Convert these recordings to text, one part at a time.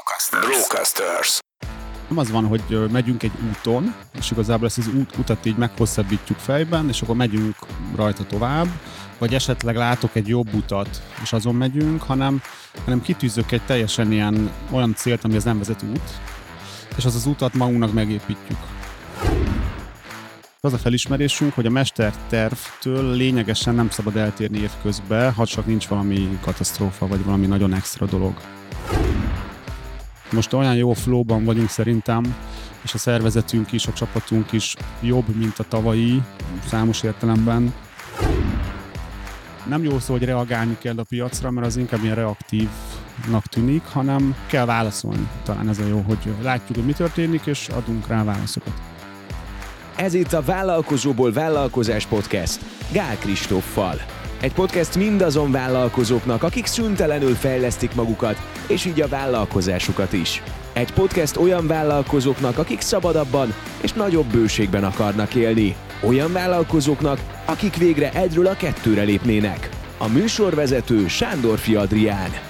Brocasters. Brocasters. Nem az van, hogy megyünk egy úton, és igazából ezt az út, utat így meghosszabbítjuk fejben, és akkor megyünk rajta tovább, vagy esetleg látok egy jobb utat, és azon megyünk, hanem, hanem kitűzök egy teljesen ilyen olyan célt, ami az nem vezet út, és az az utat magunknak megépítjük. Az a felismerésünk, hogy a mestertervtől lényegesen nem szabad eltérni évközben, ha csak nincs valami katasztrófa, vagy valami nagyon extra dolog. Most olyan jó flowban vagyunk szerintem, és a szervezetünk is, a csapatunk is jobb, mint a tavalyi, számos értelemben. Nem jó szó, hogy reagálni kell a piacra, mert az inkább ilyen reaktívnak tűnik, hanem kell válaszolni. Talán ez a jó, hogy látjuk, hogy mi történik, és adunk rá válaszokat. Ez itt a Vállalkozóból Vállalkozás Podcast Gál Kristóffal. Egy podcast mindazon vállalkozóknak, akik szüntelenül fejlesztik magukat, és így a vállalkozásukat is. Egy podcast olyan vállalkozóknak, akik szabadabban és nagyobb bőségben akarnak élni. Olyan vállalkozóknak, akik végre egyről a kettőre lépnének. A műsorvezető Sándorfi Adrián.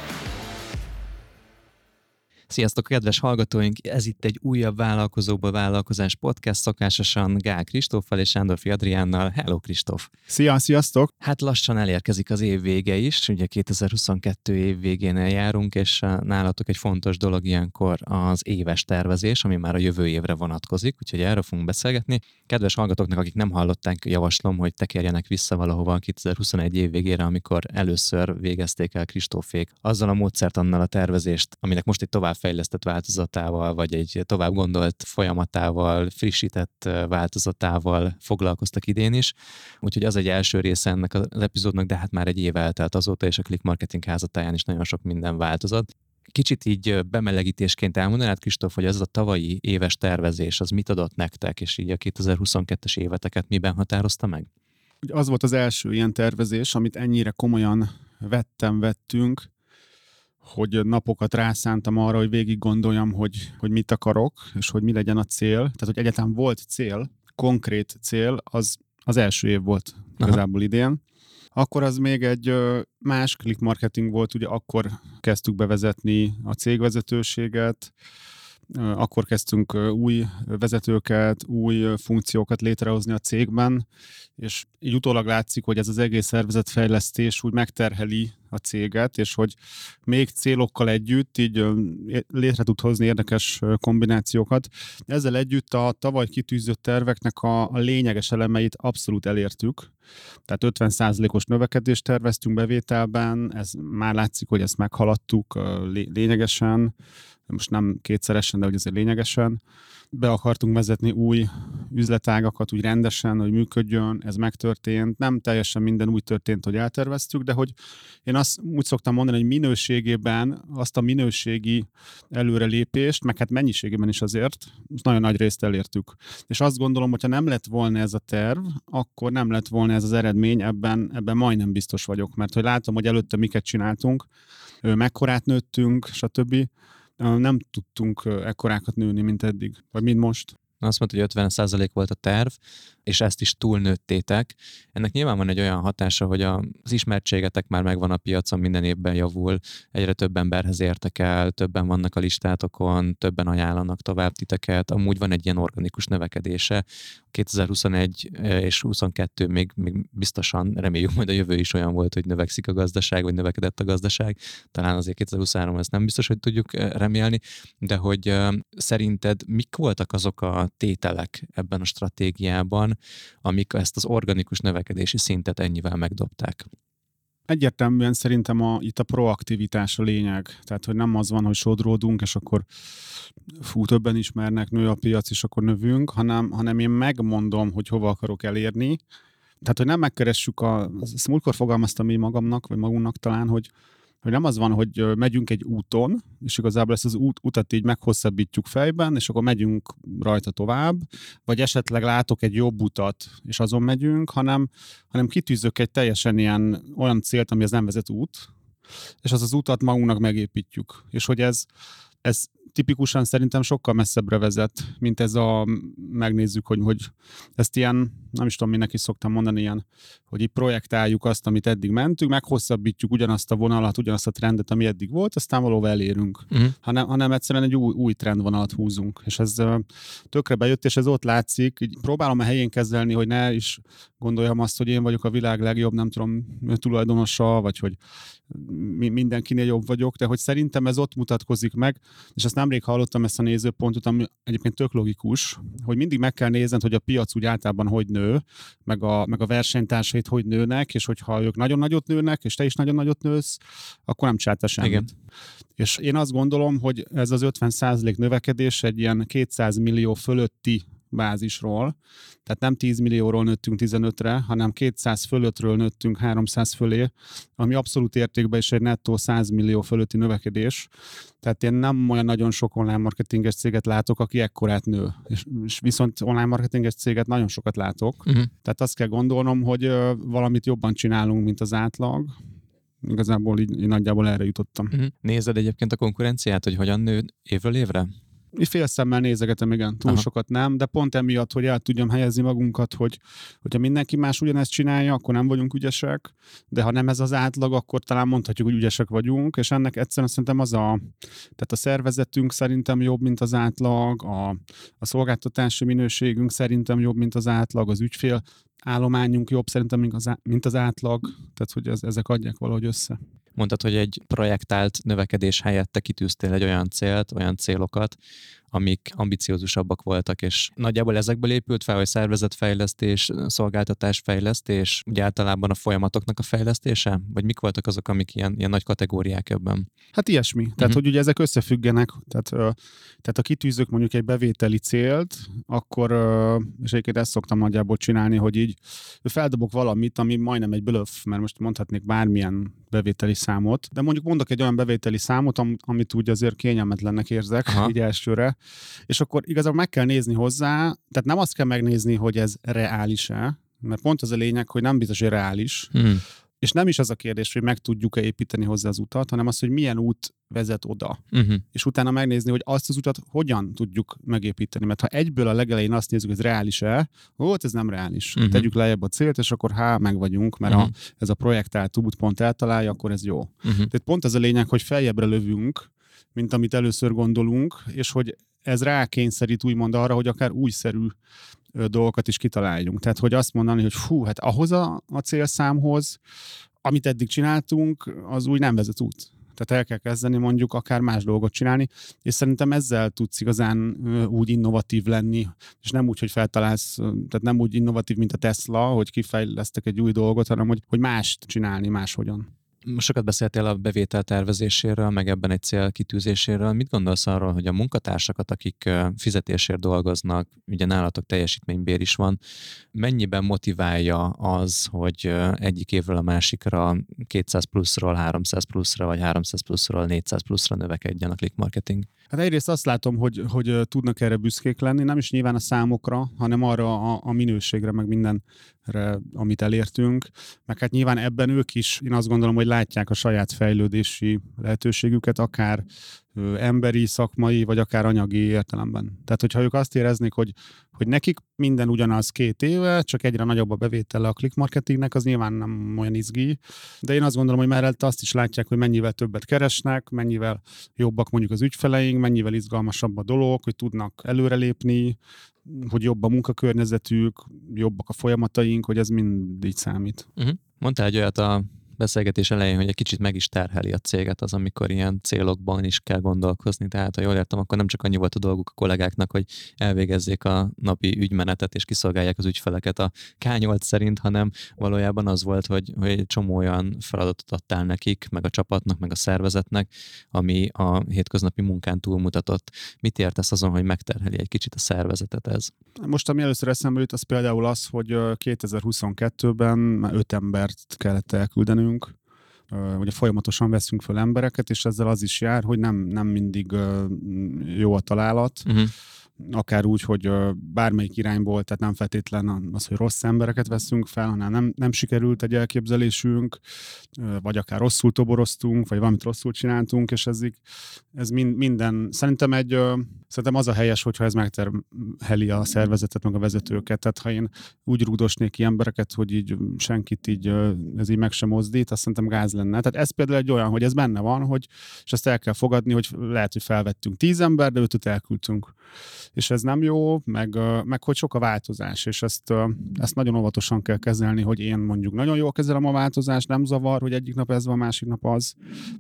Sziasztok, kedves hallgatóink! Ez itt egy újabb Vállalkozóból Vállalkozás podcast, szokásosan Gál Kristóffal és Sándorfi Adriánnal. Hello, Kristóf! Szia, sziasztok! Hát lassan elérkezik az év vége is, ugye 2022 év végén járunk, és uh, nálatok egy fontos dolog ilyenkor az éves tervezés, ami már a jövő évre vonatkozik, úgyhogy erről fogunk beszélgetni. Kedves hallgatóknak, akik nem hallották, javaslom, hogy tekerjenek vissza valahova a 2021 év végére, amikor először végezték el Kristófék azzal a módszert annal a tervezést, aminek most egy tovább fejlesztett változatával, vagy egy tovább gondolt folyamatával, frissített változatával foglalkoztak idén is. Úgyhogy az egy első része ennek az epizódnak, de hát már egy év eltelt azóta, és a Click Marketing házatáján is nagyon sok minden változott. Kicsit így bemelegítésként elmondanád, Kristóf, hogy ez a tavalyi éves tervezés, az mit adott nektek, és így a 2022-es éveteket miben határozta meg? Az volt az első ilyen tervezés, amit ennyire komolyan vettem, vettünk, hogy napokat rászántam arra, hogy végig gondoljam, hogy, hogy mit akarok, és hogy mi legyen a cél. Tehát, hogy egyáltalán volt cél, konkrét cél, az az első év volt Aha. igazából idén. Akkor az még egy más click marketing volt, ugye akkor kezdtük bevezetni a cégvezetőséget, akkor kezdtünk új vezetőket, új funkciókat létrehozni a cégben, és így utólag látszik, hogy ez az egész szervezetfejlesztés úgy megterheli a céget, és hogy még célokkal együtt így létre tud hozni érdekes kombinációkat. Ezzel együtt a tavaly kitűzött terveknek a, lényeges elemeit abszolút elértük. Tehát 50%-os növekedést terveztünk bevételben, ez már látszik, hogy ezt meghaladtuk lényegesen most nem kétszeresen, de hogy azért lényegesen. Be akartunk vezetni új üzletágakat úgy rendesen, hogy működjön, ez megtörtént. Nem teljesen minden úgy történt, hogy elterveztük, de hogy én azt úgy szoktam mondani, hogy minőségében azt a minőségi előrelépést, meg hát mennyiségében is azért, nagyon nagy részt elértük. És azt gondolom, hogyha nem lett volna ez a terv, akkor nem lett volna ez az eredmény, ebben, ebben majdnem biztos vagyok, mert hogy látom, hogy előtte miket csináltunk, mekkorát nőttünk, stb nem tudtunk ekkorákat nőni, mint eddig, vagy mint most. Azt mondta, hogy 50% volt a terv, és ezt is túlnőttétek. Ennek nyilván van egy olyan hatása, hogy az ismertségetek már megvan a piacon, minden évben javul, egyre több emberhez értek el, többen vannak a listátokon, többen ajánlanak tovább titeket, amúgy van egy ilyen organikus növekedése. 2021 eh, és 22 még, még biztosan reméljük, majd a jövő is olyan volt, hogy növekszik a gazdaság, vagy növekedett a gazdaság. Talán azért 2023 ezt nem biztos, hogy tudjuk eh, remélni, de hogy eh, szerinted mik voltak azok a tételek ebben a stratégiában, amik ezt az organikus növekedési szintet ennyivel megdobták? Egyértelműen szerintem a, itt a proaktivitás a lényeg. Tehát, hogy nem az van, hogy sodródunk, és akkor fú, többen ismernek, nő a piac, és akkor növünk, hanem, hanem én megmondom, hogy hova akarok elérni. Tehát, hogy nem megkeressük a... Ezt múltkor fogalmaztam én magamnak, vagy magunknak talán, hogy, hogy nem az van, hogy megyünk egy úton, és igazából ezt az út, utat így meghosszabbítjuk fejben, és akkor megyünk rajta tovább, vagy esetleg látok egy jobb utat, és azon megyünk, hanem, hanem kitűzök egy teljesen ilyen olyan célt, ami az nem vezet út, és az az utat magunknak megépítjük. És hogy ez, ez tipikusan szerintem sokkal messzebbre vezet, mint ez a, megnézzük, hogy, hogy ezt ilyen, nem is tudom, minek is szoktam mondani, ilyen, hogy így projektáljuk azt, amit eddig mentünk, meghosszabbítjuk ugyanazt a vonalat, ugyanazt a trendet, ami eddig volt, aztán valóban elérünk. Uh-huh. Hanem, hanem egyszerűen egy új, új trendvonalat húzunk. És ez tökre bejött, és ez ott látszik. Így próbálom a helyén kezelni, hogy ne is gondoljam azt, hogy én vagyok a világ legjobb, nem tudom, tulajdonosa, vagy hogy mindenkinél jobb vagyok, de hogy szerintem ez ott mutatkozik meg, és azt nemrég hallottam ezt a nézőpontot, ami egyébként tök logikus, hogy mindig meg kell nézned, hogy a piac úgy általában hogy nő, meg a, meg a versenytársait hogy nőnek, és hogyha ők nagyon nagyot nőnek, és te is nagyon nagyot nősz, akkor nem csinálta semmit. Igen. És én azt gondolom, hogy ez az 50% növekedés egy ilyen 200 millió fölötti bázisról, tehát nem 10 millióról nőttünk 15-re, hanem 200 fölöttről nőttünk 300 fölé, ami abszolút értékben is egy nettó 100 millió fölötti növekedés. Tehát én nem olyan nagyon sok online marketinges céget látok, aki ekkorát nő. És, és viszont online marketinges céget nagyon sokat látok. Uh-huh. Tehát azt kell gondolnom, hogy uh, valamit jobban csinálunk, mint az átlag, igazából így, így nagyjából erre jutottam. Uh-huh. Nézed egyébként a konkurenciát, hogy hogyan nő évről évre? Fél szemmel nézegetem, igen, túl Aha. sokat nem, de pont emiatt, hogy el tudjam helyezni magunkat, hogy hogyha mindenki más ugyanezt csinálja, akkor nem vagyunk ügyesek, de ha nem ez az átlag, akkor talán mondhatjuk, hogy ügyesek vagyunk, és ennek egyszerűen szerintem az a, tehát a szervezetünk szerintem jobb, mint az átlag, a, a szolgáltatási minőségünk szerintem jobb, mint az átlag, az ügyfél állományunk jobb szerintem, mint az, mint az átlag, tehát hogy ez, ezek adják valahogy össze. Mondtad, hogy egy projektált növekedés helyett te kitűztél egy olyan célt, olyan célokat, amik ambiciózusabbak voltak, és nagyjából ezekből épült fel, hogy szervezetfejlesztés, szolgáltatásfejlesztés, ugye általában a folyamatoknak a fejlesztése, vagy mik voltak azok, amik ilyen, ilyen nagy kategóriák ebben? Hát ilyesmi. Tehát, uh-huh. hogy ugye ezek összefüggenek, tehát, tehát ha kitűzök mondjuk egy bevételi célt, akkor, és egyébként ezt szoktam nagyjából csinálni, hogy így feldobok valamit, ami majdnem egy bluff, mert most mondhatnék bármilyen bevételi számot, de mondjuk mondok egy olyan bevételi számot, amit úgy azért kényelmetlennek érzek Aha. így elsőre, és akkor igazából meg kell nézni hozzá, tehát nem azt kell megnézni, hogy ez reális-e, mert pont az a lényeg, hogy nem biztos, hogy reális, hmm. és nem is az a kérdés, hogy meg tudjuk-e építeni hozzá az utat, hanem az, hogy milyen út vezet oda. Uh-huh. És utána megnézni, hogy azt az utat hogyan tudjuk megépíteni. Mert ha egyből a legelején azt nézzük, hogy ez reális-e, volt ez nem reális. Uh-huh. Tegyük lejjebb a célt, és akkor há, meg vagyunk, mert uh-huh. ha ez a projektált út pont eltalálja, akkor ez jó. Uh-huh. Tehát pont az a lényeg, hogy feljebbre lövünk, mint amit először gondolunk, és hogy ez rákényszerít úgymond arra, hogy akár újszerű dolgokat is kitaláljunk. Tehát, hogy azt mondani, hogy fú, hát ahhoz a, a célszámhoz, amit eddig csináltunk, az úgy nem vezet út. Tehát el kell kezdeni mondjuk akár más dolgot csinálni, és szerintem ezzel tudsz igazán úgy innovatív lenni, és nem úgy, hogy feltalálsz, tehát nem úgy innovatív, mint a Tesla, hogy kifejlesztek egy új dolgot, hanem hogy, hogy mást csinálni máshogyan. Sokat beszéltél a bevétel tervezéséről, meg ebben egy cél kitűzéséről. Mit gondolsz arról, hogy a munkatársakat, akik fizetésért dolgoznak, ugye nálatok teljesítménybér is van, mennyiben motiválja az, hogy egyik évről a másikra 200 pluszról 300 pluszra, vagy 300 pluszról 400 pluszra növekedjen a click marketing? Hát egyrészt azt látom, hogy, hogy tudnak erre büszkék lenni, nem is nyilván a számokra, hanem arra a, a minőségre, meg mindenre, amit elértünk. Meg hát nyilván ebben ők is, én azt gondolom, hogy látják a saját fejlődési lehetőségüket, akár emberi, szakmai, vagy akár anyagi értelemben. Tehát, hogyha ők azt éreznék, hogy, hogy nekik minden ugyanaz két éve, csak egyre nagyobb a bevétele a click marketingnek, az nyilván nem olyan izgi. De én azt gondolom, hogy mellett azt is látják, hogy mennyivel többet keresnek, mennyivel jobbak mondjuk az ügyfeleink, mennyivel izgalmasabb a dolog, hogy tudnak előrelépni, hogy jobb a munkakörnyezetük, jobbak a folyamataink, hogy ez mind így számít. Uh-huh. Mondtál egy olyat a beszélgetés elején, hogy egy kicsit meg is terheli a céget az, amikor ilyen célokban is kell gondolkozni. Tehát, ha jól értem, akkor nem csak annyi volt a dolguk a kollégáknak, hogy elvégezzék a napi ügymenetet és kiszolgálják az ügyfeleket a K8 szerint, hanem valójában az volt, hogy, hogy egy csomó olyan feladatot adtál nekik, meg a csapatnak, meg a szervezetnek, ami a hétköznapi munkán túlmutatott. Mit értesz azon, hogy megterheli egy kicsit a szervezetet ez? Most, ami először eszembe jut, az például az, hogy 2022-ben öt embert kellett elküldenünk veszünk, ugye folyamatosan veszünk föl embereket, és ezzel az is jár, hogy nem, nem mindig jó a találat. Uh-huh akár úgy, hogy bármelyik irányból, tehát nem feltétlen az, hogy rossz embereket veszünk fel, hanem nem, nem sikerült egy elképzelésünk, vagy akár rosszul toboroztunk, vagy valamit rosszul csináltunk, és ez, ez mind, minden, szerintem egy, szerintem az a helyes, hogyha ez megterheli a szervezetet, meg a vezetőket, tehát ha én úgy rúgdosnék ki embereket, hogy így senkit így, ez így meg sem mozdít, azt szerintem gáz lenne. Tehát ez például egy olyan, hogy ez benne van, hogy, és ezt el kell fogadni, hogy lehet, hogy felvettünk tíz ember, de ötöt elküldtünk és ez nem jó, meg, meg hogy sok a változás, és ezt, ezt nagyon óvatosan kell kezelni, hogy én mondjuk nagyon jól kezelem a változást, nem zavar, hogy egyik nap ez van, másik nap az,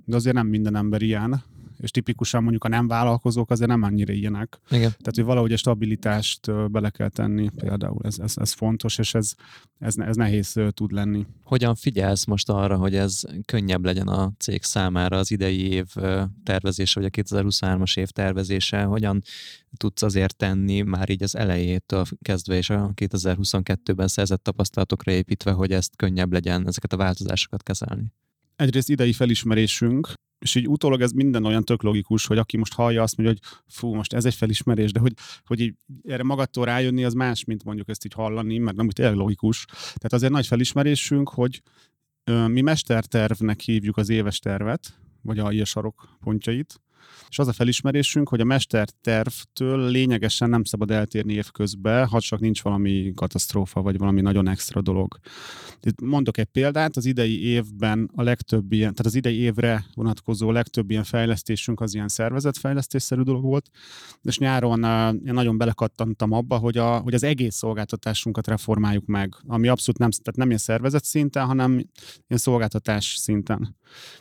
de azért nem minden ember ilyen, és tipikusan mondjuk a nem vállalkozók azért nem annyira ilyenek. Igen. Tehát, hogy valahogy a stabilitást bele kell tenni, például ez, ez, ez fontos, és ez, ez, ez nehéz tud lenni. Hogyan figyelsz most arra, hogy ez könnyebb legyen a cég számára az idei év tervezése, vagy a 2023-as év tervezése? Hogyan tudsz azért tenni már így az elejétől kezdve és a 2022-ben szerzett tapasztalatokra építve, hogy ezt könnyebb legyen ezeket a változásokat kezelni? Egyrészt idei felismerésünk, és így utólag ez minden olyan tök logikus, hogy aki most hallja azt mondja, hogy fú, most ez egy felismerés, de hogy, hogy így erre magadtól rájönni, az más, mint mondjuk ezt így hallani, mert nem úgy tényleg logikus. Tehát azért nagy felismerésünk, hogy ö, mi mestertervnek hívjuk az éves tervet, vagy a sarok pontjait, és az a felismerésünk, hogy a mestertervtől lényegesen nem szabad eltérni évközben, ha csak nincs valami katasztrófa, vagy valami nagyon extra dolog. Mondok egy példát, az idei évben a legtöbb ilyen, tehát az idei évre vonatkozó legtöbb ilyen fejlesztésünk az ilyen szervezetfejlesztésszerű dolog volt, és nyáron én nagyon belekattantam abba, hogy, a, hogy az egész szolgáltatásunkat reformáljuk meg, ami abszolút nem, tehát nem ilyen szervezet szinten, hanem ilyen szolgáltatás szinten.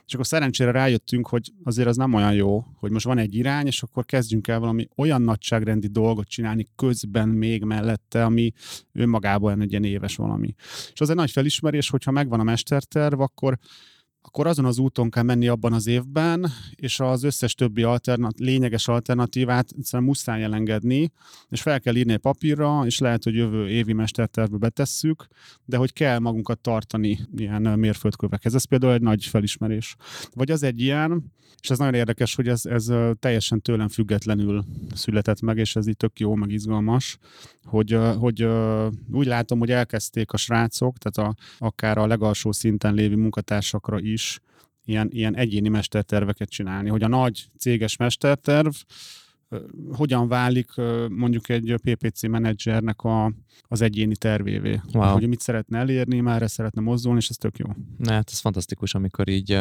És akkor szerencsére rájöttünk, hogy azért az nem olyan jó, hogy most van egy irány, és akkor kezdjünk el valami olyan nagyságrendi dolgot csinálni közben még mellette, ami önmagában egy ilyen éves valami. És az egy nagy felismerés, hogyha megvan a mesterterv, akkor akkor azon az úton kell menni abban az évben, és az összes többi alternat, lényeges alternatívát egyszerűen muszáj elengedni, és fel kell írni egy papírra, és lehet, hogy jövő évi mestertervbe betesszük, de hogy kell magunkat tartani ilyen mérföldkövekhez. Ez például egy nagy felismerés. Vagy az egy ilyen, és ez nagyon érdekes, hogy ez, ez teljesen tőlem függetlenül született meg, és ez így tök jó, meg izgalmas, hogy, hogy úgy látom, hogy elkezdték a srácok, tehát a, akár a legalsó szinten lévő munkatársakra is ilyen, ilyen egyéni mesterterveket csinálni, hogy a nagy céges mesterterv hogyan válik mondjuk egy PPC menedzsernek a, az egyéni tervévé. Wow. Hogy mit szeretne elérni, már szeretne mozdulni, és ez tök jó. Na, hát ez fantasztikus, amikor így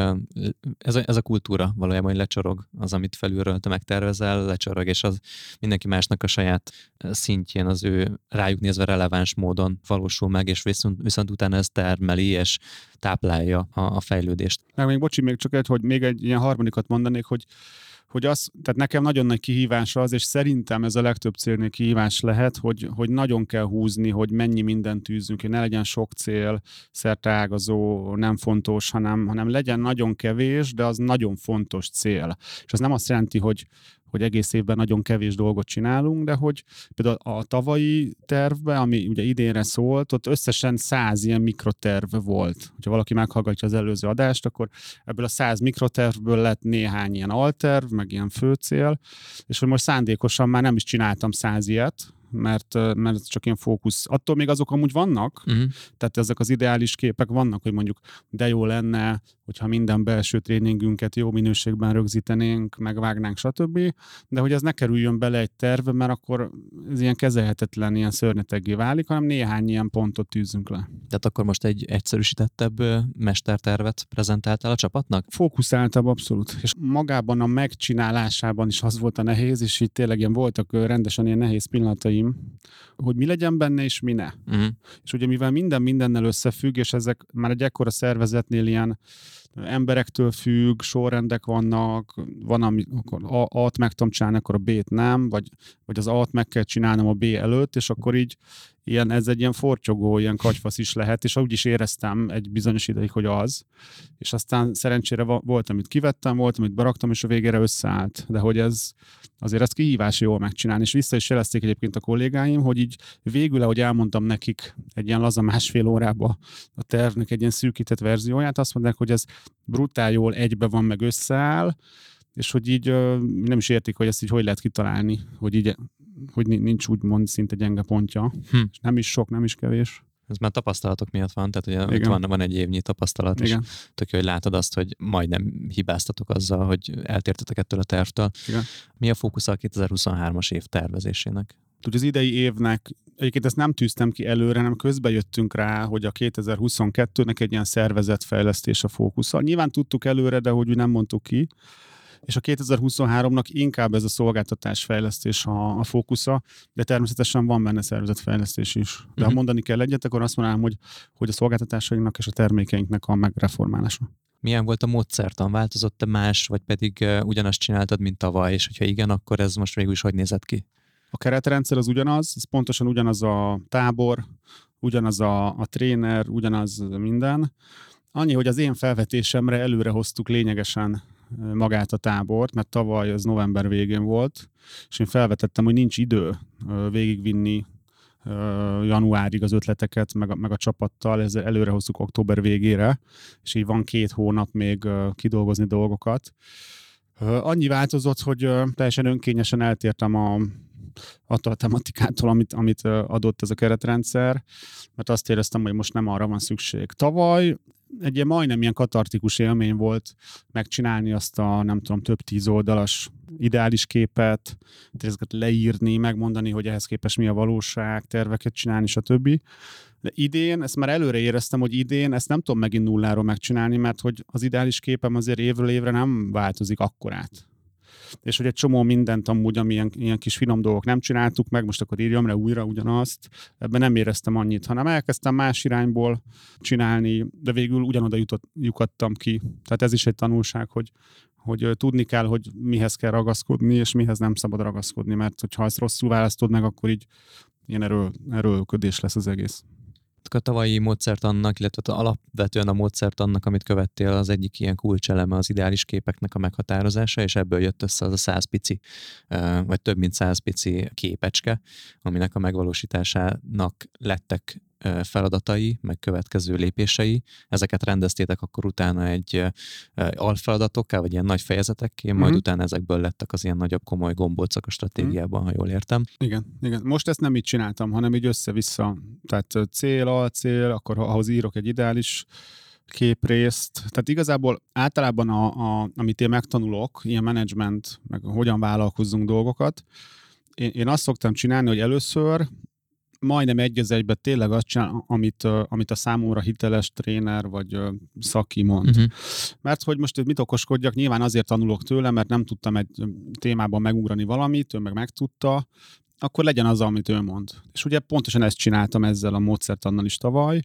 ez a, ez a kultúra valójában, hogy lecsorog az, amit felülről te megtervezel, lecsorog, és az mindenki másnak a saját szintjén az ő rájuk nézve releváns módon valósul meg, és viszont, viszont utána ez termeli, és táplálja a, a fejlődést. Meg még bocsi, még csak egy, hogy még egy ilyen harmadikat mondanék, hogy hogy az, tehát nekem nagyon nagy kihívás az, és szerintem ez a legtöbb célnél kihívás lehet, hogy, hogy nagyon kell húzni, hogy mennyi mindent tűzünk, hogy ne legyen sok cél, szerteágazó, nem fontos, hanem, hanem legyen nagyon kevés, de az nagyon fontos cél. És az nem azt jelenti, hogy, hogy egész évben nagyon kevés dolgot csinálunk, de hogy például a tavalyi tervben, ami ugye idénre szólt, ott összesen száz ilyen mikroterv volt. Hogyha valaki meghallgatja az előző adást, akkor ebből a száz mikrotervből lett néhány ilyen alterv, meg ilyen főcél, és hogy most szándékosan már nem is csináltam száz ilyet, mert, mert csak ilyen fókusz. Attól még azok amúgy vannak, uh-huh. tehát ezek az ideális képek vannak, hogy mondjuk de jó lenne, hogyha minden belső tréningünket jó minőségben rögzítenénk, megvágnánk, stb. De hogy ez ne kerüljön bele egy tervbe, mert akkor ez ilyen kezelhetetlen, ilyen szörnyeteggé válik, hanem néhány ilyen pontot tűzünk le. Tehát akkor most egy egyszerűsítettebb mestertervet prezentáltál a csapatnak? Fókuszáltabb, abszolút. És magában a megcsinálásában is az volt a nehéz, és itt tényleg ilyen voltak rendesen ilyen nehéz pillanatai hogy mi legyen benne, és mi ne. Uh-huh. És ugye mivel minden mindennel összefügg, és ezek már egy ekkora szervezetnél ilyen emberektől függ, sorrendek vannak, van, amikor A-t meg tudom csinálni, akkor a B-t nem, vagy, vagy az A-t meg kell csinálnom a B előtt, és akkor így ilyen, ez egy ilyen forcsogó, ilyen kagyfasz is lehet, és úgy is éreztem egy bizonyos ideig, hogy az. És aztán szerencsére volt, amit kivettem, volt, amit beraktam, és a végére összeállt. De hogy ez azért ezt kihívás jól megcsinálni. És vissza is jelezték egyébként a kollégáim, hogy így végül, ahogy elmondtam nekik egy ilyen laza másfél órába a tervnek egy ilyen szűkített verzióját, azt mondták, hogy ez brutál jól egybe van, meg összeáll, és hogy így nem is értik, hogy ezt így hogy lehet kitalálni, hogy így hogy nincs úgymond szinte gyenge pontja. Hm. És nem is sok, nem is kevés. Ez már tapasztalatok miatt van, tehát ugye van, van egy évnyi tapasztalat, Igen. és tök jó, hogy látod azt, hogy majdnem hibáztatok azzal, hogy eltértetek ettől a tervtől. Igen. Mi a fókusz a 2023-as év tervezésének? Úgy az idei évnek, egyébként ezt nem tűztem ki előre, hanem közben jöttünk rá, hogy a 2022-nek egy ilyen szervezetfejlesztés a fókusza. Nyilván tudtuk előre, de hogy nem mondtuk ki és a 2023-nak inkább ez a szolgáltatásfejlesztés a, a fókusza, de természetesen van benne szervezetfejlesztés is. De uh-huh. ha mhm. mondani kell egyet, akkor azt mondanám, hogy, hogy a szolgáltatásainknak és a termékeinknek a megreformálása. Milyen volt a módszertan? Változott-e más, vagy pedig uh, ugyanazt csináltad, mint tavaly, és hogyha igen, akkor ez most végül is hogy nézett ki? A keretrendszer az ugyanaz, ez pontosan ugyanaz a tábor, ugyanaz a, a tréner, ugyanaz minden. Annyi, hogy az én felvetésemre előre hoztuk lényegesen magát a tábort, mert tavaly az november végén volt, és én felvetettem, hogy nincs idő végigvinni januárig az ötleteket, meg a, meg a csapattal, ezzel előre hoztuk október végére, és így van két hónap még kidolgozni dolgokat. Annyi változott, hogy teljesen önkényesen eltértem a, attól a tematikától, amit, amit adott ez a keretrendszer, mert azt éreztem, hogy most nem arra van szükség. Tavaly egy ilyen majdnem ilyen katartikus élmény volt megcsinálni azt a, nem tudom, több tíz oldalas ideális képet, ezeket leírni, megmondani, hogy ehhez képest mi a valóság, terveket csinálni, stb. De idén, ezt már előre éreztem, hogy idén ezt nem tudom megint nulláról megcsinálni, mert hogy az ideális képem azért évről évre nem változik akkorát és hogy egy csomó mindent amúgy, amilyen ilyen kis finom dolgok nem csináltuk meg, most akkor írjam le újra ugyanazt, ebben nem éreztem annyit, hanem elkezdtem más irányból csinálni, de végül ugyanoda jutott, lyukadtam ki. Tehát ez is egy tanulság, hogy, hogy tudni kell, hogy mihez kell ragaszkodni, és mihez nem szabad ragaszkodni, mert ha ezt rosszul választod meg, akkor így ilyen erő, erőködés lesz az egész a tavalyi módszert annak, illetve alapvetően a módszert annak, amit követtél, az egyik ilyen kulcseleme az ideális képeknek a meghatározása, és ebből jött össze az a száz pici, vagy több mint száz pici képecske, aminek a megvalósításának lettek feladatai, meg következő lépései. Ezeket rendeztétek akkor utána egy alfeladatokká, vagy ilyen nagy fejezetekké, majd mm-hmm. utána ezekből lettek az ilyen nagyobb komoly gombócok a stratégiában, mm-hmm. ha jól értem. Igen, igen. Most ezt nem így csináltam, hanem így össze-vissza. Tehát cél, alcél, akkor ahhoz írok egy ideális képrészt. Tehát igazából általában, a, a, amit én megtanulok, ilyen menedzsment, meg hogyan vállalkozzunk dolgokat, én, én azt szoktam csinálni, hogy először majdnem egy az egyben tényleg azt csinál, amit, amit a számomra hiteles tréner vagy szaki mond. Uh-huh. Mert hogy most mit okoskodjak, nyilván azért tanulok tőle, mert nem tudtam egy témában megugrani valamit, ő meg megtudta, akkor legyen az, amit ő mond. És ugye pontosan ezt csináltam ezzel a módszertannal is tavaly,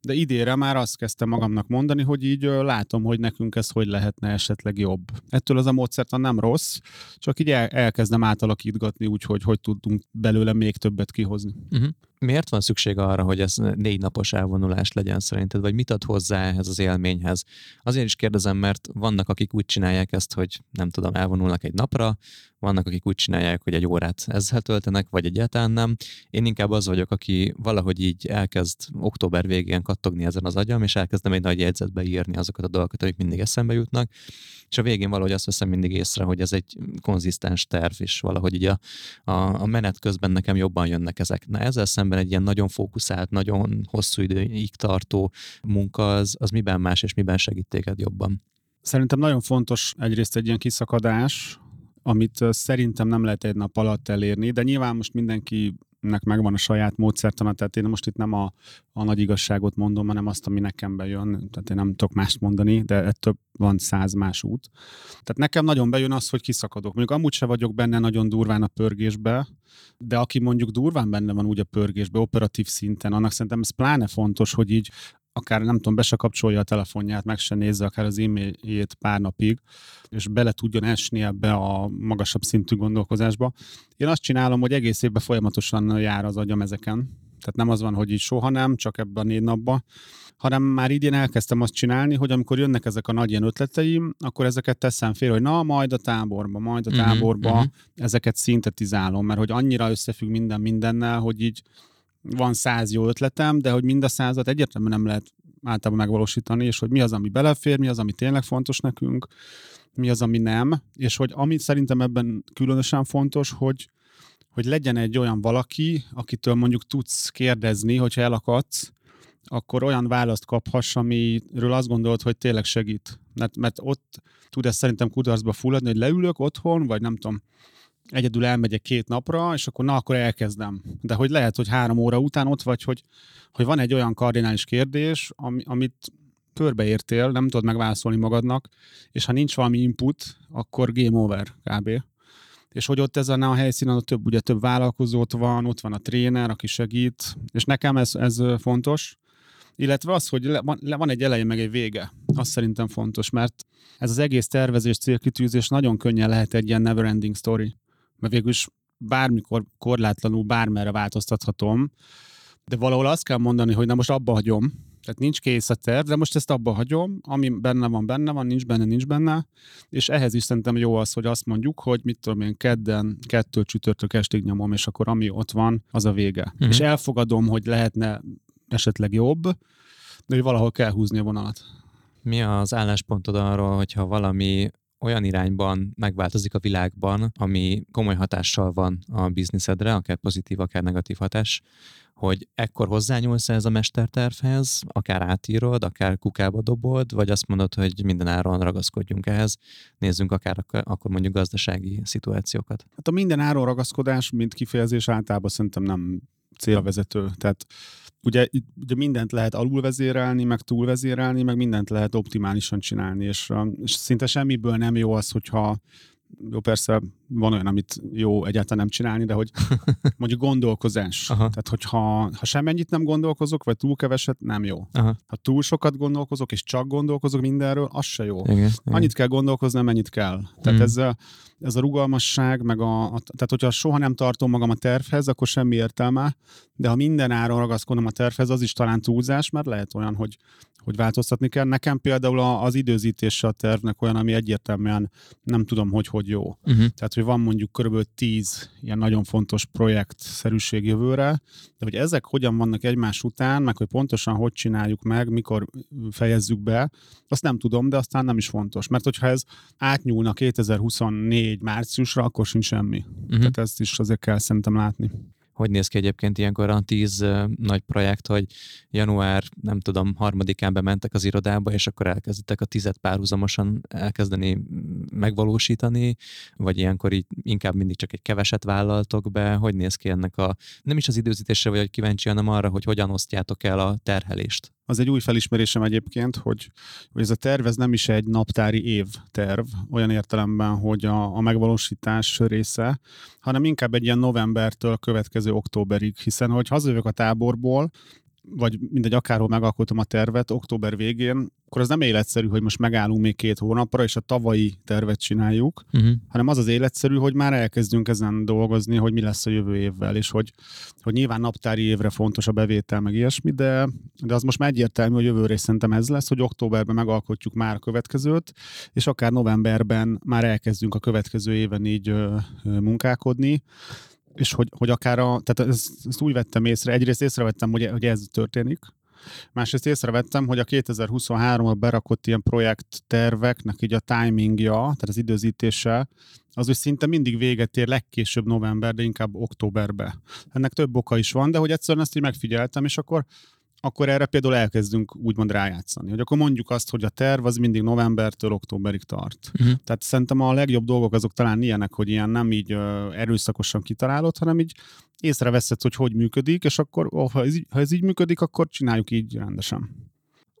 de idére már azt kezdtem magamnak mondani, hogy így látom, hogy nekünk ez hogy lehetne esetleg jobb. Ettől az a módszertan nem rossz, csak így el, elkezdem átalakítgatni úgy, hogy hogy tudunk belőle még többet kihozni. Uh-huh. Miért van szükség arra, hogy ez négy napos elvonulás legyen szerinted, vagy mit ad hozzá ehhez az élményhez? Azért is kérdezem, mert vannak, akik úgy csinálják ezt, hogy nem tudom, elvonulnak egy napra, vannak, akik úgy csinálják, hogy egy órát ezzel töltenek, vagy egyáltalán nem. Én inkább az vagyok, aki valahogy így elkezd október végén kattogni ezen az agyam, és elkezdem egy nagy jegyzetbe írni azokat a dolgokat, amik mindig eszembe jutnak, és a végén valahogy azt veszem mindig észre, hogy ez egy konzisztens terv, és valahogy így a, a, a menet közben nekem jobban jönnek ezek. Na ezzel szemben egy ilyen nagyon fókuszált, nagyon hosszú időig tartó munka, az, az miben más, és miben segít téged jobban? Szerintem nagyon fontos egyrészt egy ilyen kiszakadás, amit szerintem nem lehet egy nap alatt elérni, de nyilván most mindenkinek megvan a saját módszertana, tehát én most itt nem a, a nagy igazságot mondom, hanem azt, ami nekem bejön, tehát én nem tudok mást mondani, de ettől van száz más út. Tehát nekem nagyon bejön az, hogy kiszakadok. Mondjuk amúgy se vagyok benne nagyon durván a pörgésbe, de aki mondjuk durván benne van úgy a pörgésbe, operatív szinten, annak szerintem ez pláne fontos, hogy így akár nem tudom, be se kapcsolja a telefonját, meg se nézze akár az e-mailjét pár napig, és bele tudjon esni ebbe a magasabb szintű gondolkozásba. Én azt csinálom, hogy egész évben folyamatosan jár az agyam ezeken. Tehát nem az van, hogy így soha nem, csak ebben a négy napban, hanem már idén elkezdtem azt csinálni, hogy amikor jönnek ezek a nagy ilyen ötleteim, akkor ezeket teszem fél, hogy na, majd a táborba, majd a mhm, táborba, uh-huh, uh-huh. ezeket szintetizálom, mert hogy annyira összefügg minden mindennel, hogy így van száz jó ötletem, de hogy mind a százat egyértelműen nem lehet általában megvalósítani, és hogy mi az, ami belefér, mi az, ami tényleg fontos nekünk, mi az, ami nem, és hogy ami szerintem ebben különösen fontos, hogy hogy legyen egy olyan valaki, akitől mondjuk tudsz kérdezni, hogyha elakadsz, akkor olyan választ kaphass, amiről azt gondolod, hogy tényleg segít. Mert, mert ott tud ez szerintem kudarcba fulladni, hogy leülök otthon, vagy nem tudom, egyedül elmegyek két napra, és akkor na, akkor elkezdem. De hogy lehet, hogy három óra után ott vagy, hogy, hogy van egy olyan kardinális kérdés, ami, amit körbeértél, nem tudod megválaszolni magadnak, és ha nincs valami input, akkor game over kb. És hogy ott ezen a helyszínen ott több, ugye több vállalkozót van, ott van a tréner, aki segít, és nekem ez, ez fontos, illetve az, hogy le, van, le, van egy eleje meg egy vége. Az szerintem fontos, mert ez az egész tervezés, célkitűzés nagyon könnyen lehet egy ilyen never ending story. Mert végül is bármikor korlátlanul bármerre változtathatom, de valahol azt kell mondani, hogy na most abba hagyom, tehát nincs kész a terv, de most ezt abba hagyom, ami benne van, benne van, nincs benne, nincs benne, és ehhez is szerintem jó az, hogy azt mondjuk, hogy mit tudom én, kedden, kettő csütörtök estig nyomom, és akkor ami ott van, az a vége. Uh-huh. És elfogadom, hogy lehetne esetleg jobb, de hogy valahol kell húzni a vonalat. Mi az álláspontod arról, hogyha valami olyan irányban megváltozik a világban, ami komoly hatással van a bizniszedre, akár pozitív, akár negatív hatás, hogy ekkor hozzányúlsz ez a mestertervhez, akár átírod, akár kukába dobod, vagy azt mondod, hogy minden áron ragaszkodjunk ehhez, nézzünk akár akkor mondjuk gazdasági szituációkat. Hát a minden áron ragaszkodás, mint kifejezés általában szerintem nem célvezető. Tehát ugye, ugye mindent lehet alulvezérelni, meg túlvezérelni, meg mindent lehet optimálisan csinálni, és, és szinte semmiből nem jó az, hogyha jó, persze van olyan, amit jó egyáltalán nem csinálni, de hogy mondjuk gondolkozás. Aha. Tehát, hogyha ha semmennyit nem gondolkozok, vagy túl keveset, nem jó. Aha. Ha túl sokat gondolkozok, és csak gondolkozok mindenről, az se jó. Igen, Annyit igen. kell gondolkozni, mennyit kell. Tehát mm. ez, a, ez a rugalmasság, meg a, a, tehát hogyha soha nem tartom magam a tervhez, akkor semmi értelme, de ha minden áron ragaszkodom a tervhez, az is talán túlzás, mert lehet olyan, hogy hogy változtatni kell. Nekem például az időzítése a tervnek olyan, ami egyértelműen nem tudom, hogy hogy jó. Uh-huh. Tehát, hogy van mondjuk körülbelül tíz ilyen nagyon fontos projektszerűség jövőre, de hogy ezek hogyan vannak egymás után, meg hogy pontosan hogy csináljuk meg, mikor fejezzük be, azt nem tudom, de aztán nem is fontos. Mert hogyha ez átnyúlna 2024 márciusra, akkor sincs semmi. Uh-huh. Tehát ezt is azért kell szerintem látni hogy néz ki egyébként ilyenkor a tíz nagy projekt, hogy január, nem tudom, harmadikán bementek az irodába, és akkor elkezditek a tizet párhuzamosan elkezdeni megvalósítani, vagy ilyenkor így inkább mindig csak egy keveset vállaltok be, hogy néz ki ennek a, nem is az időzítésre vagy kíváncsi, hanem arra, hogy hogyan osztjátok el a terhelést az egy új felismerésem egyébként, hogy, hogy ez a terv ez nem is egy naptári év terv, olyan értelemben, hogy a, a megvalósítás része, hanem inkább egy ilyen novembertől következő októberig, hiszen hogy hazajövök a táborból, vagy mindegy, akárhol megalkotom a tervet, október végén, akkor az nem életszerű, hogy most megállunk még két hónapra, és a tavalyi tervet csináljuk, uh-huh. hanem az az életszerű, hogy már elkezdünk ezen dolgozni, hogy mi lesz a jövő évvel, és hogy, hogy nyilván naptári évre fontos a bevétel, meg ilyesmi, de, de az most már egyértelmű, hogy jövőre szerintem ez lesz, hogy októberben megalkotjuk már a következőt, és akár novemberben már elkezdünk a következő éven így ö, ö, munkálkodni, és hogy, hogy akár a, tehát ezt, ezt úgy vettem észre, egyrészt észrevettem, hogy, hogy ez történik, Másrészt észrevettem, hogy a 2023-ban berakott ilyen projektterveknek így a timingja, tehát az időzítése, az, hogy szinte mindig véget ér legkésőbb november, de inkább októberbe. Ennek több oka is van, de hogy egyszerűen ezt így megfigyeltem, és akkor akkor erre például elkezdünk úgymond rájátszani. Hogy akkor mondjuk azt, hogy a terv az mindig novembertől októberig tart. Uh-huh. Tehát szerintem a legjobb dolgok azok talán ilyenek, hogy ilyen nem így erőszakosan kitalálod, hanem így észreveszed, hogy hogy működik, és akkor oh, ha, ez, ha ez így működik, akkor csináljuk így rendesen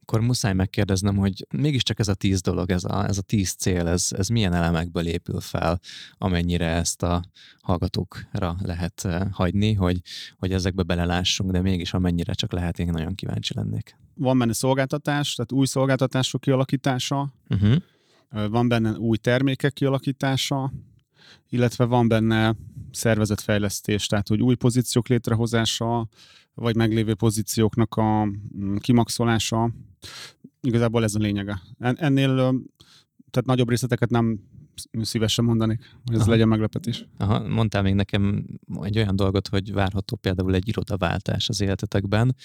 akkor muszáj megkérdeznem, hogy mégiscsak ez a tíz dolog, ez a, ez a tíz cél, ez, ez milyen elemekből épül fel, amennyire ezt a hallgatókra lehet eh, hagyni, hogy, hogy ezekbe belelássunk, de mégis amennyire csak lehet, én nagyon kíváncsi lennék. Van benne szolgáltatás, tehát új szolgáltatások kialakítása, uh-huh. van benne új termékek kialakítása, illetve van benne szervezetfejlesztés, tehát hogy új pozíciók létrehozása, vagy meglévő pozícióknak a mm, kimaxolása. Igazából ez a lényege. Ennél tehát nagyobb részleteket nem szívesen mondanék, hogy ez Aha. legyen meglepetés. Aha, mondtál még nekem egy olyan dolgot, hogy várható például egy irodaváltás az életetekben.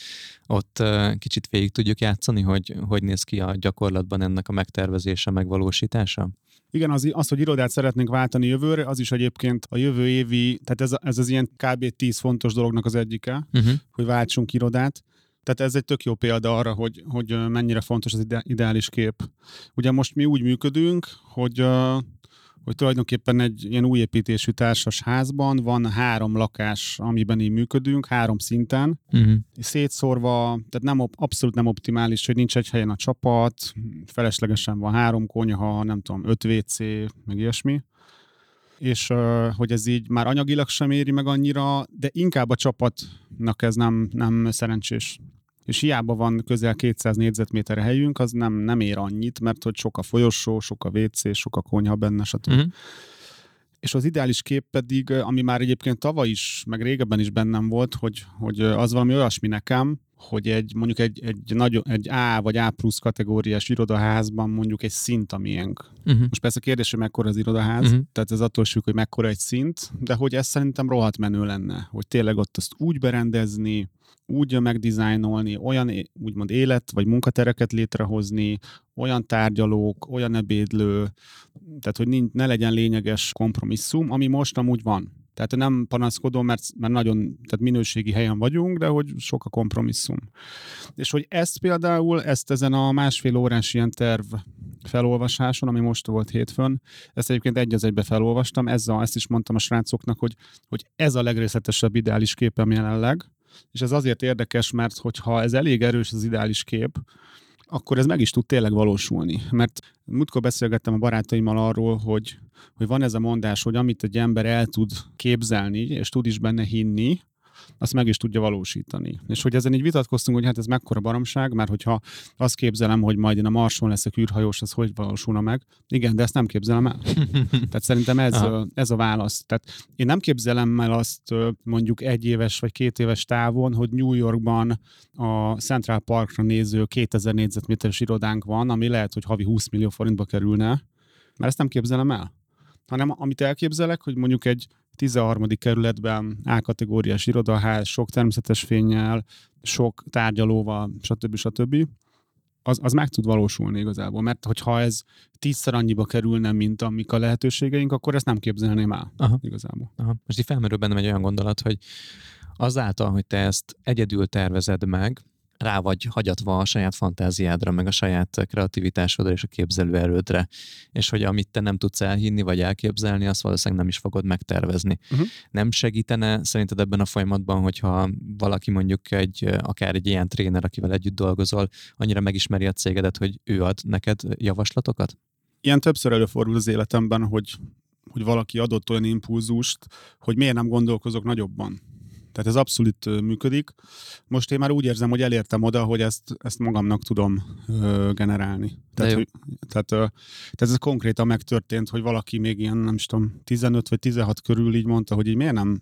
Ott kicsit végig tudjuk játszani, hogy hogy néz ki a gyakorlatban ennek a megtervezése, megvalósítása? Igen, az, az, hogy irodát szeretnénk váltani jövőre, az is egyébként a jövő évi, tehát ez, ez az ilyen kb. 10 fontos dolognak az egyike, uh-huh. hogy váltsunk irodát. Tehát ez egy tök jó példa arra, hogy, hogy mennyire fontos az ideális kép. Ugye most mi úgy működünk, hogy hogy tulajdonképpen egy ilyen új építésű társas házban van három lakás, amiben így működünk, három szinten, uh-huh. szétszórva, tehát nem, abszolút nem optimális, hogy nincs egy helyen a csapat, feleslegesen van három konyha, nem tudom, öt WC, meg ilyesmi. És hogy ez így már anyagilag sem éri meg annyira, de inkább a csapatnak ez nem, nem szerencsés és hiába van közel 200 négyzetméter helyünk, az nem, nem ér annyit, mert hogy sok a folyosó, sok a WC, sok a konyha benne, stb. Uh-huh. És az ideális kép pedig, ami már egyébként tavaly is, meg régebben is bennem volt, hogy, hogy az valami olyasmi nekem, hogy egy mondjuk egy, egy, nagy, egy A vagy A plusz kategóriás irodaházban mondjuk egy szint a miénk. Uh-huh. Most persze a kérdés, hogy mekkora az irodaház, uh-huh. tehát ez attól függ, hogy mekkora egy szint, de hogy ez szerintem rohadt menő lenne, hogy tényleg ott azt úgy berendezni, úgy megdizájnolni, olyan úgymond élet vagy munkatereket létrehozni, olyan tárgyalók, olyan ebédlő, tehát hogy ne legyen lényeges kompromisszum, ami most amúgy van. Tehát nem panaszkodom, mert, mert nagyon tehát minőségi helyen vagyunk, de hogy sok a kompromisszum. És hogy ezt például, ezt ezen a másfél órás ilyen terv felolvasáson, ami most volt hétfőn, ezt egyébként egy az egybe felolvastam, ezzel, ezt is mondtam a srácoknak, hogy, hogy ez a legrészletesebb ideális képem jelenleg, és ez azért érdekes, mert hogyha ez elég erős az ideális kép, akkor ez meg is tud tényleg valósulni. Mert múltkor beszélgettem a barátaimmal arról, hogy, hogy van ez a mondás, hogy amit egy ember el tud képzelni, és tud is benne hinni, azt meg is tudja valósítani. És hogy ezen így vitatkoztunk, hogy hát ez mekkora baromság, mert hogyha azt képzelem, hogy majd én a Marson leszek űrhajós, az hogy valósulna meg? Igen, de ezt nem képzelem el. Tehát szerintem ez, ez a válasz. Tehát én nem képzelem el azt mondjuk egy éves vagy két éves távon, hogy New Yorkban a Central Parkra néző 2000 négyzetméteres irodánk van, ami lehet, hogy havi 20 millió forintba kerülne, mert ezt nem képzelem el. Hanem amit elképzelek, hogy mondjuk egy 13. kerületben A-kategóriás irodaház, sok természetes fényel, sok tárgyalóval, stb. stb. Az, az meg tud valósulni igazából, mert hogyha ez tízszer annyiba kerülne, mint amik a lehetőségeink, akkor ezt nem képzelném el Aha. igazából. Aha. Most így felmerül bennem egy olyan gondolat, hogy azáltal, hogy te ezt egyedül tervezed meg, rá vagy hagyatva a saját fantáziádra, meg a saját kreativitásodra és a képzelőerődre, és hogy amit te nem tudsz elhinni vagy elképzelni, azt valószínűleg nem is fogod megtervezni. Uh-huh. Nem segítene szerinted ebben a folyamatban, hogyha valaki mondjuk egy, akár egy ilyen tréner, akivel együtt dolgozol, annyira megismeri a cégedet, hogy ő ad neked javaslatokat? Ilyen többször előfordul az életemben, hogy hogy valaki adott olyan impulzust, hogy miért nem gondolkozok nagyobban. Tehát ez abszolút működik. Most én már úgy érzem, hogy elértem oda, hogy ezt, ezt magamnak tudom ö, generálni. Tehát, hogy, tehát, ö, tehát ez konkrétan megtörtént, hogy valaki még ilyen, nem is tudom, 15 vagy 16 körül így mondta, hogy így miért nem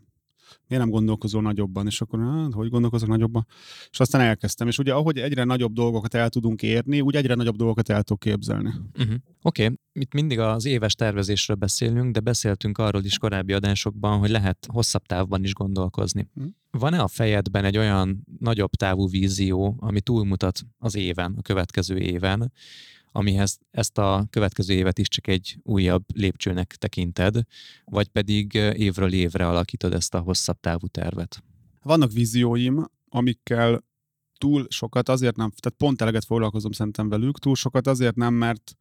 miért nem gondolkozol nagyobban? És akkor, hát, hogy gondolkozok nagyobban? És aztán elkezdtem. És ugye ahogy egyre nagyobb dolgokat el tudunk érni, úgy egyre nagyobb dolgokat el tudok képzelni. Uh-huh. Oké, okay. itt mindig az éves tervezésről beszélünk, de beszéltünk arról is korábbi adásokban, hogy lehet hosszabb távban is gondolkozni. Uh-huh. Van-e a fejedben egy olyan nagyobb távú vízió, ami túlmutat az éven, a következő éven, amihez ezt a következő évet is csak egy újabb lépcsőnek tekinted, vagy pedig évről évre alakítod ezt a hosszabb távú tervet? Vannak vízióim, amikkel túl sokat azért nem, tehát pont eleget foglalkozom szerintem velük, túl sokat azért nem, mert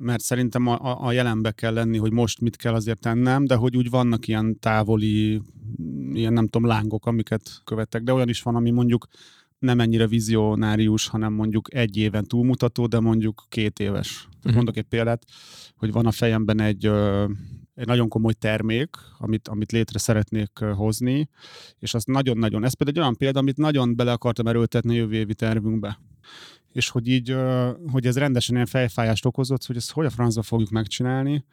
mert szerintem a, a jelenbe kell lenni, hogy most mit kell azért tennem, de hogy úgy vannak ilyen távoli, ilyen nem tudom, lángok, amiket követek, de olyan is van, ami mondjuk nem ennyire vizionárius, hanem mondjuk egy éven túlmutató, de mondjuk két éves. Uh-huh. Mondok egy példát, hogy van a fejemben egy, egy nagyon komoly termék, amit, amit létre szeretnék hozni, és az nagyon-nagyon, ez például egy olyan példa, amit nagyon bele akartam erőltetni a jövő évi tervünkbe és hogy így, hogy ez rendesen ilyen fejfájást okozott, hogy ezt hogy a francba fogjuk megcsinálni,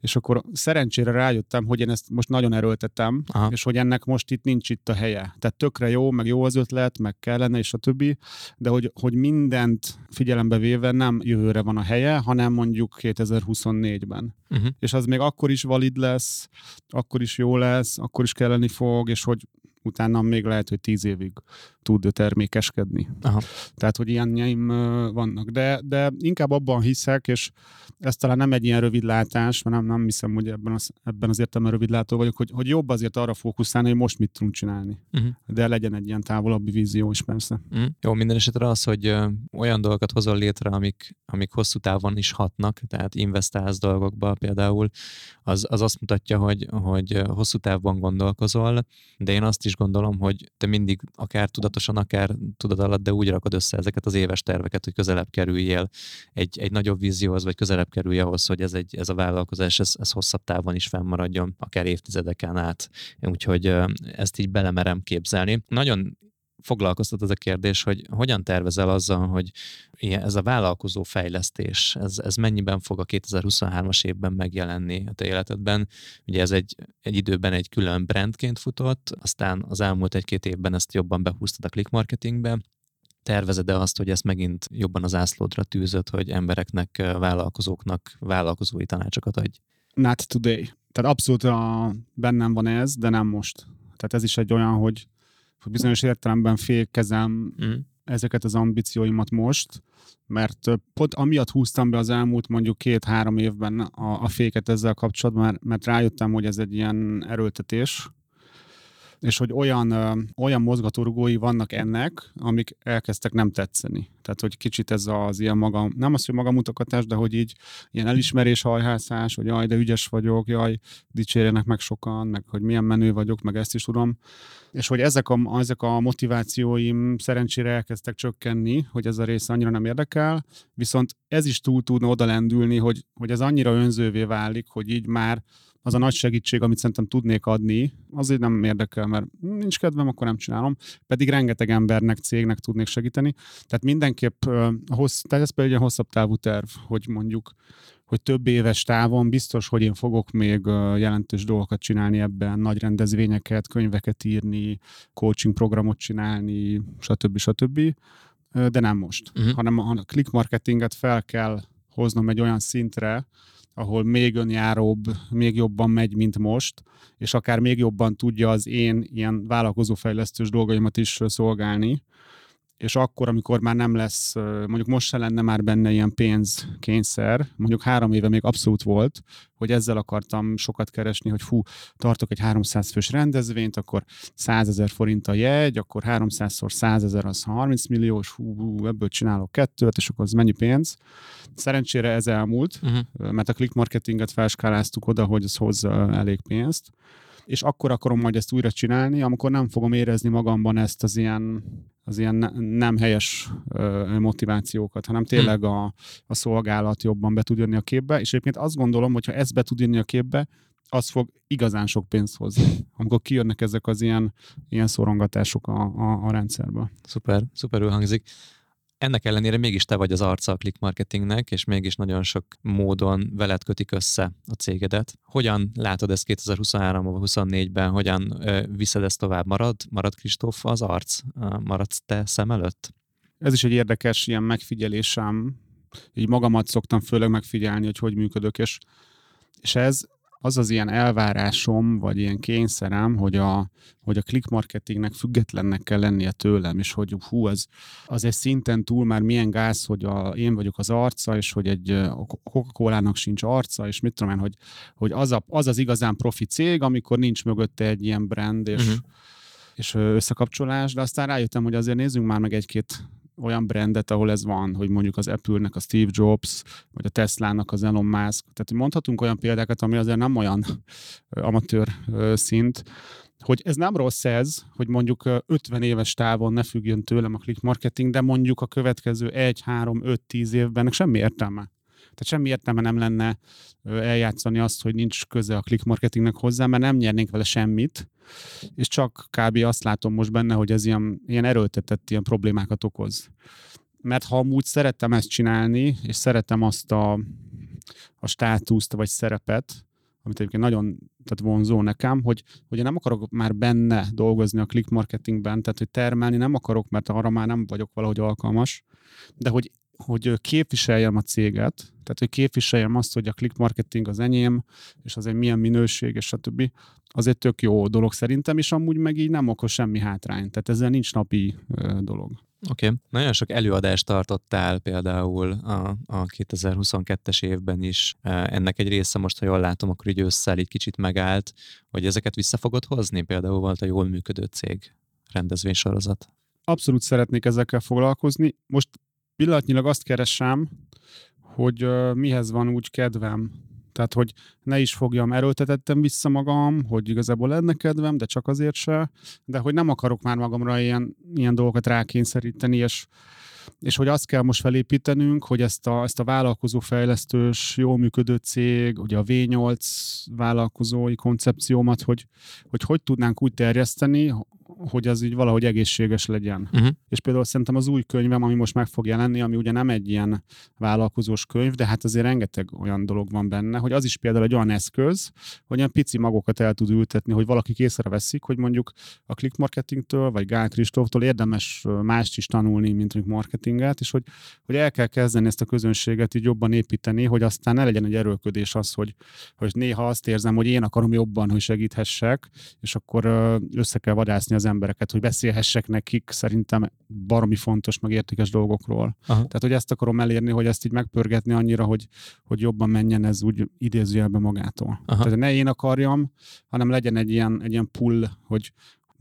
és akkor szerencsére rájöttem, hogy én ezt most nagyon erőltetem, Aha. és hogy ennek most itt nincs itt a helye. Tehát tökre jó, meg jó az ötlet, meg kellene, és a többi, de hogy, hogy mindent figyelembe véve nem jövőre van a helye, hanem mondjuk 2024-ben. Uh-huh. Mhm. És az még akkor is valid lesz, akkor is jó lesz, akkor is kelleni fog, és hogy utána még lehet, hogy tíz évig tud termékeskedni. Aha. Tehát, hogy ilyenjeim vannak. De, de inkább abban hiszek, és ez talán nem egy ilyen rövidlátás, mert nem, nem hiszem, hogy ebben az, ebben az értelemben rövidlátó vagyok, hogy, hogy jobb azért arra fókuszálni, hogy most mit tudunk csinálni. Uh-huh. De legyen egy ilyen távolabbi vízió is persze. Uh-huh. Jó, minden esetre az, hogy olyan dolgokat hozol létre, amik, amik hosszú távon is hatnak, tehát investálsz dolgokba például, az, az azt mutatja, hogy, hogy hosszú távban gondolkozol, de én azt is gondolom, hogy te mindig akár tudatosan, akár tudat alatt, de úgy rakod össze ezeket az éves terveket, hogy közelebb kerüljél egy, egy nagyobb vízióhoz, vagy közelebb kerülj ahhoz, hogy ez, egy, ez a vállalkozás, ez, ez hosszabb távon is fennmaradjon, akár évtizedeken át. Úgyhogy ezt így belemerem képzelni. Nagyon foglalkoztat ez a kérdés, hogy hogyan tervezel azzal, hogy ez a vállalkozó fejlesztés, ez, ez mennyiben fog a 2023-as évben megjelenni a te életedben. Ugye ez egy, egy időben egy külön brandként futott, aztán az elmúlt egy-két évben ezt jobban behúztad a click marketingbe, tervezed-e azt, hogy ezt megint jobban az ászlódra tűzött, hogy embereknek, vállalkozóknak vállalkozói tanácsokat adj? Not today. Tehát abszolút a, bennem van ez, de nem most. Tehát ez is egy olyan, hogy bizonyos értelemben fékezem mm. ezeket az ambícióimat most, mert pont amiatt húztam be az elmúlt mondjuk két-három évben a, a féket ezzel kapcsolatban, mert, mert rájöttem, hogy ez egy ilyen erőltetés, és hogy olyan, olyan mozgatórugói vannak ennek, amik elkezdtek nem tetszeni. Tehát, hogy kicsit ez az ilyen maga, nem az, hogy magamutogatás, de hogy így ilyen elismerés, hajhászás, hogy jaj, de ügyes vagyok, jaj, dicsérjenek meg sokan, meg hogy milyen menő vagyok, meg ezt is tudom. És hogy ezek a, ezek a motivációim szerencsére elkezdtek csökkenni, hogy ez a része annyira nem érdekel, viszont ez is túl tudna oda lendülni, hogy, hogy ez annyira önzővé válik, hogy így már az a nagy segítség, amit szerintem tudnék adni, azért nem érdekel, mert nincs kedvem, akkor nem csinálom. Pedig rengeteg embernek, cégnek tudnék segíteni. Tehát mindenképp hossz, tehát ez például egy hosszabb távú terv, hogy mondjuk hogy több éves távon biztos, hogy én fogok még jelentős dolgokat csinálni ebben, nagy rendezvényeket, könyveket írni, coaching programot csinálni, stb. stb. De nem most, uh-huh. hanem a click marketinget fel kell hoznom egy olyan szintre, ahol még önjáróbb, még jobban megy, mint most, és akár még jobban tudja az én ilyen vállalkozófejlesztős dolgaimat is szolgálni, és akkor, amikor már nem lesz, mondjuk most se lenne már benne ilyen pénzkényszer, mondjuk három éve még abszolút volt, hogy ezzel akartam sokat keresni, hogy fú, tartok egy 300 fős rendezvényt, akkor 100 ezer forint a jegy, akkor 300-szor 100 ezer az 30 milliós, hú, hú, ebből csinálok kettőt, és akkor az mennyi pénz. Szerencsére ez elmúlt, uh-huh. mert a click marketinget felskáláztuk oda, hogy ez hozza elég pénzt, és akkor akarom majd ezt újra csinálni, amikor nem fogom érezni magamban ezt az ilyen az ilyen nem helyes motivációkat, hanem tényleg hm. a, a szolgálat jobban be tud jönni a képbe, és egyébként azt gondolom, hogy ha ez be tud jönni a képbe, az fog igazán sok pénzt hozni, amikor kijönnek ezek az ilyen, ilyen szorongatások a, a, a rendszerbe. Szuper, szuperül hangzik ennek ellenére mégis te vagy az arca a click marketingnek, és mégis nagyon sok módon veled kötik össze a cégedet. Hogyan látod ezt 2023 2024-ben, hogyan viszed ezt tovább? Marad, marad Kristóf az arc? Maradsz te szem előtt? Ez is egy érdekes ilyen megfigyelésem. Így magamat szoktam főleg megfigyelni, hogy hogy működök, és, és ez az az ilyen elvárásom, vagy ilyen kényszerem, hogy a, hogy a click marketingnek függetlennek kell lennie tőlem, és hogy hú, az, az egy szinten túl már milyen gáz, hogy a, én vagyok az arca, és hogy egy Coca-Cola-nak sincs arca, és mit tudom én, hogy, hogy az, a, az az igazán profi cég, amikor nincs mögötte egy ilyen brand, és, uh-huh. és összekapcsolás, de aztán rájöttem, hogy azért nézzünk már meg egy-két olyan brandet, ahol ez van, hogy mondjuk az Apple-nek a Steve Jobs, vagy a Tesla-nak az Elon Musk. Tehát mondhatunk olyan példákat, ami azért nem olyan amatőr szint, hogy ez nem rossz ez, hogy mondjuk 50 éves távon ne függjön tőlem a click marketing, de mondjuk a következő 1, 3, 5, 10 évben semmi értelme. Tehát semmi értelme nem lenne eljátszani azt, hogy nincs köze a click marketingnek hozzá, mert nem nyernénk vele semmit, és csak kb. azt látom most benne, hogy ez ilyen, ilyen erőltetett ilyen problémákat okoz. Mert ha amúgy szerettem ezt csinálni, és szeretem azt a, a státuszt vagy szerepet, amit egyébként nagyon tehát vonzó nekem, hogy, hogy én nem akarok már benne dolgozni a click marketingben, tehát hogy termelni nem akarok, mert arra már nem vagyok valahogy alkalmas, de hogy hogy képviseljem a céget, tehát hogy képviseljem azt, hogy a click marketing az enyém, és az egy milyen minőség, és stb. Az egy tök jó dolog szerintem, és amúgy meg így nem okoz semmi hátrány. Tehát ezzel nincs napi dolog. Oké. Okay. Nagyon sok előadást tartottál például a, a 2022-es évben is. Ennek egy része most, ha jól látom, akkor így összel egy kicsit megállt, hogy ezeket vissza fogod hozni? Például volt a jól működő cég rendezvénysorozat. Abszolút szeretnék ezekkel foglalkozni. Most pillanatnyilag azt keresem, hogy mihez van úgy kedvem. Tehát, hogy ne is fogjam, erőltetettem vissza magam, hogy igazából lenne kedvem, de csak azért se, de hogy nem akarok már magamra ilyen, ilyen dolgokat rákényszeríteni, és, és hogy azt kell most felépítenünk, hogy ezt a, ezt a vállalkozó fejlesztős, jól működő cég, ugye a V8 vállalkozói koncepciómat, hogy, hogy hogy tudnánk úgy terjeszteni, hogy az így valahogy egészséges legyen. Uh-huh. És például szerintem az új könyvem, ami most meg fog jelenni, ami ugye nem egy ilyen vállalkozós könyv, de hát azért rengeteg olyan dolog van benne, hogy az is például egy olyan eszköz, hogy ilyen pici magokat el tud ültetni, hogy valaki észreveszik, hogy mondjuk a click marketingtől, vagy Gál Kristóftól érdemes mást is tanulni, mint mondjuk marketinget, és hogy, hogy el kell kezdeni ezt a közönséget így jobban építeni, hogy aztán ne legyen egy erőködés az, hogy, hogy néha azt érzem, hogy én akarom jobban, hogy segíthessek, és akkor össze kell vadászni az embereket, hogy beszélhessek nekik szerintem baromi fontos, meg értékes dolgokról. Aha. Tehát, hogy ezt akarom elérni, hogy ezt így megpörgetni annyira, hogy, hogy jobban menjen ez úgy idézőjelbe magától. Aha. Tehát ne én akarjam, hanem legyen egy ilyen, egy ilyen pull, hogy,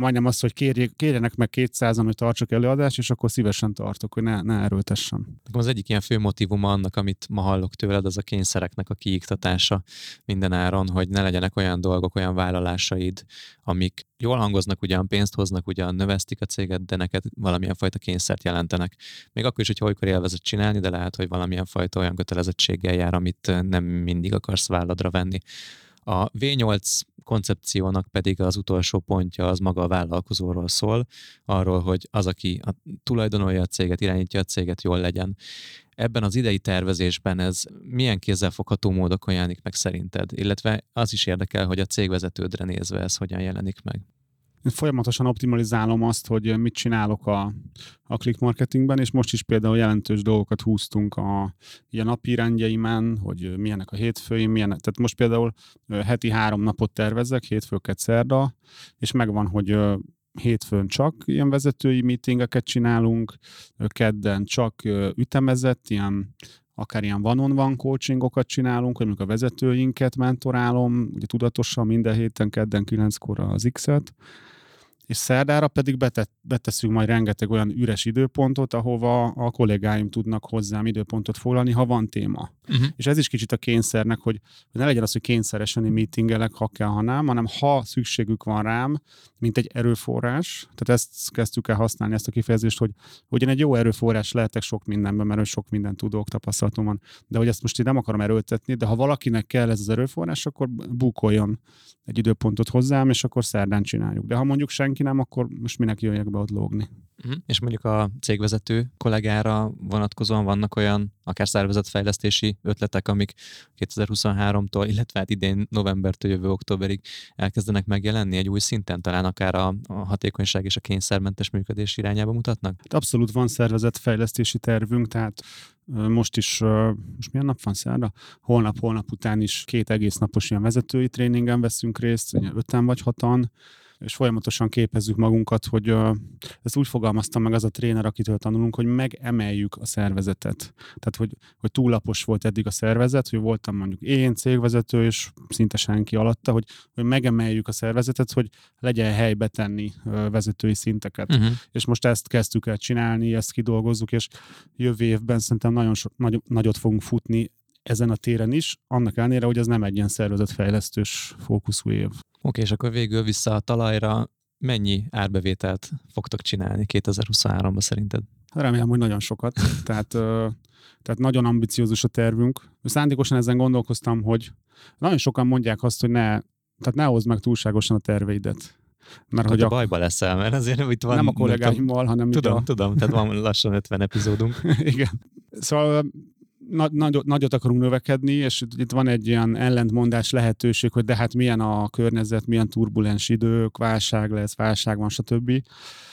majdnem azt, hogy kérjék, kérjenek meg 200 hogy tartsak előadást, és akkor szívesen tartok, hogy ne, ne erőltessem. Az egyik ilyen fő motivum annak, amit ma hallok tőled, az a kényszereknek a kiiktatása minden áron, hogy ne legyenek olyan dolgok, olyan vállalásaid, amik jól hangoznak, ugyan pénzt hoznak, ugyan növesztik a céget, de neked valamilyen fajta kényszert jelentenek. Még akkor is, hogy olykor élvezet csinálni, de lehet, hogy valamilyen fajta olyan kötelezettséggel jár, amit nem mindig akarsz válladra venni. A V8 koncepciónak pedig az utolsó pontja az maga a vállalkozóról szól, arról, hogy az, aki a tulajdonolja a céget, irányítja a céget, jól legyen. Ebben az idei tervezésben ez milyen kézzelfogható módokon jelenik meg szerinted? Illetve az is érdekel, hogy a cégvezetődre nézve ez hogyan jelenik meg folyamatosan optimalizálom azt, hogy mit csinálok a, a click marketingben, és most is például jelentős dolgokat húztunk a, a napi rendjeimen, hogy milyenek a hétfőim, milyenek. Tehát most például heti három napot tervezek, hétfőket szerda, és megvan, hogy hétfőn csak ilyen vezetői meetingeket csinálunk, kedden csak ütemezett, ilyen akár ilyen van-on-van coachingokat csinálunk, hogy a vezetőinket mentorálom, ugye tudatosan minden héten kedden kilenckor az X-et, és szerdára pedig betett, beteszünk majd rengeteg olyan üres időpontot, ahova a kollégáim tudnak hozzám időpontot foglalni, ha van téma. Uh-huh. És ez is kicsit a kényszernek, hogy, hogy ne legyen az, hogy kényszeresen meetingelek, ha kell, ha nem, hanem ha szükségük van rám, mint egy erőforrás, tehát ezt kezdtük el használni, ezt a kifejezést, hogy, hogy én egy jó erőforrás lehetek sok mindenben, mert sok mindent tudok, tapasztalatom van, de hogy ezt most én nem akarom erőltetni, de ha valakinek kell ez az erőforrás, akkor bukoljon egy időpontot hozzám, és akkor szerdán csináljuk. De ha mondjuk senki nem, akkor most minek jöjjek be ott lógni. Uh-huh. És mondjuk a cégvezető kollégára vonatkozóan vannak olyan akár szervezetfejlesztési ötletek, amik 2023-tól, illetve hát idén novembertől jövő októberig elkezdenek megjelenni egy új szinten, talán akár a, a hatékonyság és a kényszermentes működés irányába mutatnak? Hát abszolút van szervezetfejlesztési tervünk, tehát most is, most milyen nap van szerda? Holnap, holnap után is két egész napos ilyen vezetői tréningen veszünk részt, öten vagy hatan, és folyamatosan képezzük magunkat, hogy uh, ezt úgy fogalmaztam meg az a tréner, akitől tanulunk, hogy megemeljük a szervezetet. Tehát, hogy, hogy túllapos volt eddig a szervezet, hogy voltam mondjuk én cégvezető, és szinte senki alatta, hogy, hogy megemeljük a szervezetet, hogy legyen helybe tenni uh, vezetői szinteket. Uh-huh. És most ezt kezdtük el csinálni, ezt kidolgozzuk, és jövő évben szerintem nagyon so, nagy, nagyot fogunk futni ezen a téren is, annak ellenére, hogy ez nem egy ilyen szervezetfejlesztős fókuszú év. Oké, és akkor végül vissza a talajra, mennyi árbevételt fogtok csinálni 2023-ban szerinted? Remélem, hogy nagyon sokat. tehát, tehát nagyon ambiciózus a tervünk. Szándékosan ezen gondolkoztam, hogy nagyon sokan mondják azt, hogy ne, tehát ne hozd meg túlságosan a terveidet. Mert hogy a bajba leszel, mert azért itt van... Nem a kollégáimmal, hanem... Tudom, a... tudom, tehát van lassan 50 epizódunk. Igen. Szóval na, nagyot, nagyot akarunk növekedni, és itt van egy ilyen ellentmondás lehetőség, hogy de hát milyen a környezet, milyen turbulens idők, válság lesz, válság van, stb.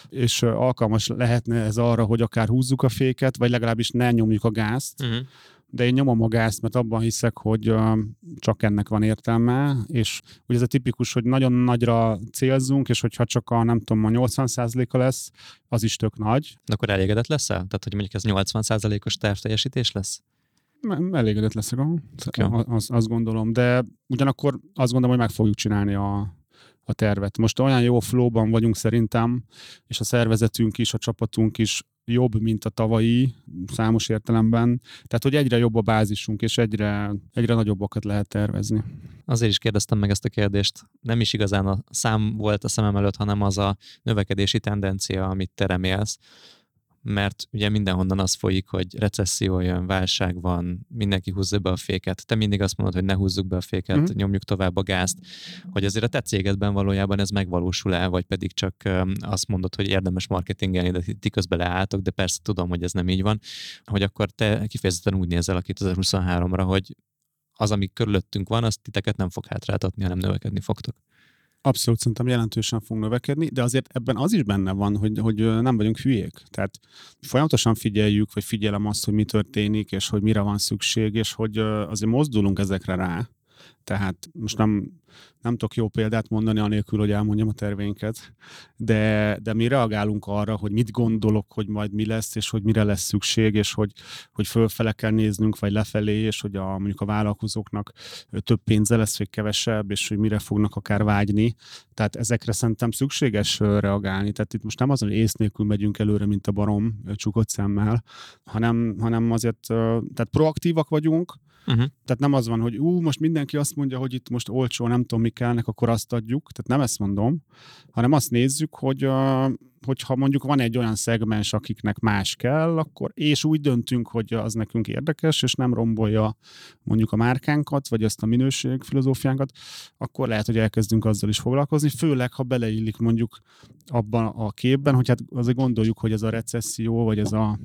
És alkalmas lehetne ez arra, hogy akár húzzuk a féket, vagy legalábbis ne nyomjuk a gázt, uh-huh de én nyomom a gázt, mert abban hiszek, hogy csak ennek van értelme, és ugye ez a tipikus, hogy nagyon nagyra célzunk, és hogyha csak a, nem tudom, a 80%-a lesz, az is tök nagy. De akkor elégedett leszel? Tehát, hogy mondjuk ez 80%-os tervteljesítés lesz? Elégedett leszek, okay. az, azt gondolom, de ugyanakkor azt gondolom, hogy meg fogjuk csinálni a, a tervet. Most olyan jó flowban vagyunk szerintem, és a szervezetünk is, a csapatunk is jobb, mint a tavalyi számos értelemben. Tehát, hogy egyre jobb a bázisunk, és egyre, egyre nagyobbakat lehet tervezni. Azért is kérdeztem meg ezt a kérdést. Nem is igazán a szám volt a szemem előtt, hanem az a növekedési tendencia, amit te remélsz mert ugye mindenhonnan az folyik, hogy recesszió jön, válság van, mindenki húzza be a féket. Te mindig azt mondod, hogy ne húzzuk be a féket, mm-hmm. nyomjuk tovább a gázt. Hogy azért a te cégedben valójában ez megvalósul el, vagy pedig csak azt mondod, hogy érdemes marketingelni, de ti közben leálltok, de persze tudom, hogy ez nem így van, hogy akkor te kifejezetten úgy nézel a 2023-ra, hogy az, ami körülöttünk van, azt titeket nem fog hátráltatni, hanem növekedni fogtok. Abszolút szerintem jelentősen fog növekedni, de azért ebben az is benne van, hogy, hogy nem vagyunk hülyék. Tehát folyamatosan figyeljük, vagy figyelem azt, hogy mi történik, és hogy mire van szükség, és hogy azért mozdulunk ezekre rá. Tehát most nem, nem tudok jó példát mondani, anélkül, hogy elmondjam a terveinket, de, de mi reagálunk arra, hogy mit gondolok, hogy majd mi lesz, és hogy mire lesz szükség, és hogy, hogy fölfele kell néznünk, vagy lefelé, és hogy a, mondjuk a vállalkozóknak több pénze lesz, vagy kevesebb, és hogy mire fognak akár vágyni. Tehát ezekre szerintem szükséges reagálni. Tehát itt most nem az, hogy ész nélkül megyünk előre, mint a barom csukott szemmel, hanem, hanem azért tehát proaktívak vagyunk, Uh-huh. Tehát nem az van, hogy ú, most mindenki azt mondja, hogy itt most olcsó, nem tudom, mi kellnek, akkor azt adjuk. Tehát nem ezt mondom, hanem azt nézzük, hogy uh, hogyha mondjuk van egy olyan szegmens, akiknek más kell, akkor és úgy döntünk, hogy az nekünk érdekes, és nem rombolja mondjuk a márkánkat, vagy ezt a minőség filozófiánkat, akkor lehet, hogy elkezdünk azzal is foglalkozni, főleg, ha beleillik mondjuk abban a képben, hogy hát azért gondoljuk, hogy ez a recesszió, vagy ez a,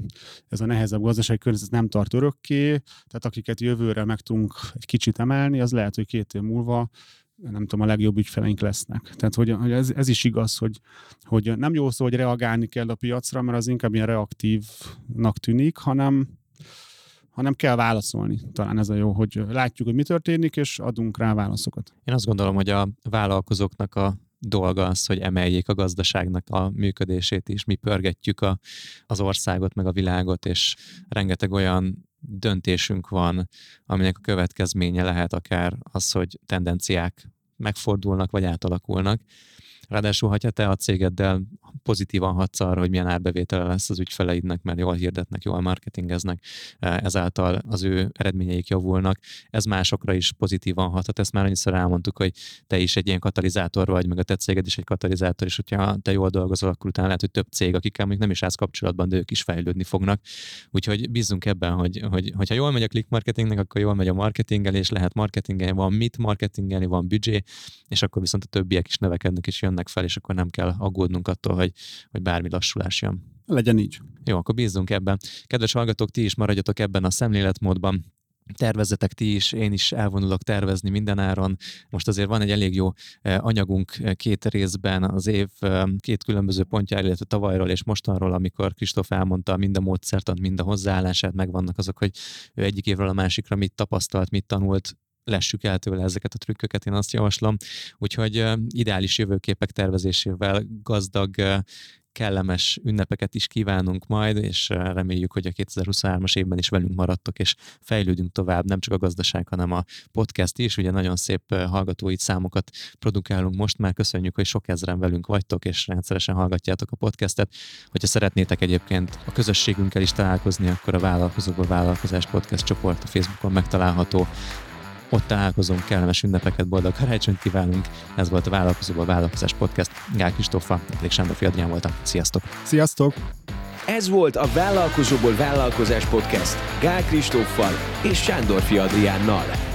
ez a nehezebb gazdasági környezet nem tart örökké, tehát akiket jövőre meg tudunk egy kicsit emelni, az lehet, hogy két év múlva nem tudom, a legjobb ügyfeleink lesznek. Tehát, hogy, hogy ez, ez is igaz, hogy, hogy nem jó szó, hogy reagálni kell a piacra, mert az inkább ilyen reaktívnak tűnik, hanem, hanem kell válaszolni. Talán ez a jó, hogy látjuk, hogy mi történik, és adunk rá válaszokat. Én azt gondolom, hogy a vállalkozóknak a dolga az, hogy emeljék a gazdaságnak a működését is. Mi pörgetjük a, az országot, meg a világot, és rengeteg olyan döntésünk van, aminek a következménye lehet akár az, hogy tendenciák megfordulnak, vagy átalakulnak. Ráadásul, ha te a cégeddel pozitívan hatsz arra, hogy milyen árbevétele lesz az ügyfeleidnek, mert jól hirdetnek, jól marketingeznek, e, ezáltal az ő eredményeik javulnak. Ez másokra is pozitívan hathat. Ezt már annyiszor elmondtuk, hogy te is egy ilyen katalizátor vagy, meg a te céged is egy katalizátor, és hogyha te jól dolgozol, akkor utána lehet, hogy több cég, akikkel még nem is állsz kapcsolatban, de ők is fejlődni fognak. Úgyhogy bízzunk ebben, hogy, hogy hogyha jól megy a click marketingnek, akkor jól megy a marketingelés, lehet marketingelni, van mit marketingelni, van büdzsé, és akkor viszont a többiek is növekednek és jönnek fel, és akkor nem kell aggódnunk attól, hogy, hogy bármi lassulás jön. Legyen így. Jó, akkor bízzunk ebben. Kedves hallgatók, ti is maradjatok ebben a szemléletmódban tervezetek ti is, én is elvonulok tervezni mindenáron. Most azért van egy elég jó eh, anyagunk eh, két részben az év eh, két különböző pontjáról, illetve tavalyról és mostanról, amikor Kristóf elmondta mind a módszertant, mind a hozzáállását, megvannak azok, hogy ő egyik évről a másikra mit tapasztalt, mit tanult, lessük el tőle ezeket a trükköket, én azt javaslom. Úgyhogy ideális jövőképek tervezésével gazdag kellemes ünnepeket is kívánunk majd, és reméljük, hogy a 2023-as évben is velünk maradtok, és fejlődünk tovább, nem csak a gazdaság, hanem a podcast is. Ugye nagyon szép hallgatói számokat produkálunk most már, köszönjük, hogy sok ezeren velünk vagytok, és rendszeresen hallgatjátok a podcastet. Hogyha szeretnétek egyébként a közösségünkkel is találkozni, akkor a Vállalkozóba Vállalkozás Podcast csoport a Facebookon megtalálható. Ott találkozunk, kellemes ünnepeket, boldog karácsonyt kívánunk. Ez volt a Vállalkozóból Vállalkozás Podcast. Gál Kristófa, Lék Sándor Fiadrián voltam. Sziasztok! Sziasztok! Ez volt a Vállalkozóból Vállalkozás Podcast Gál Kristóffal és Sándor Fiadriánnal.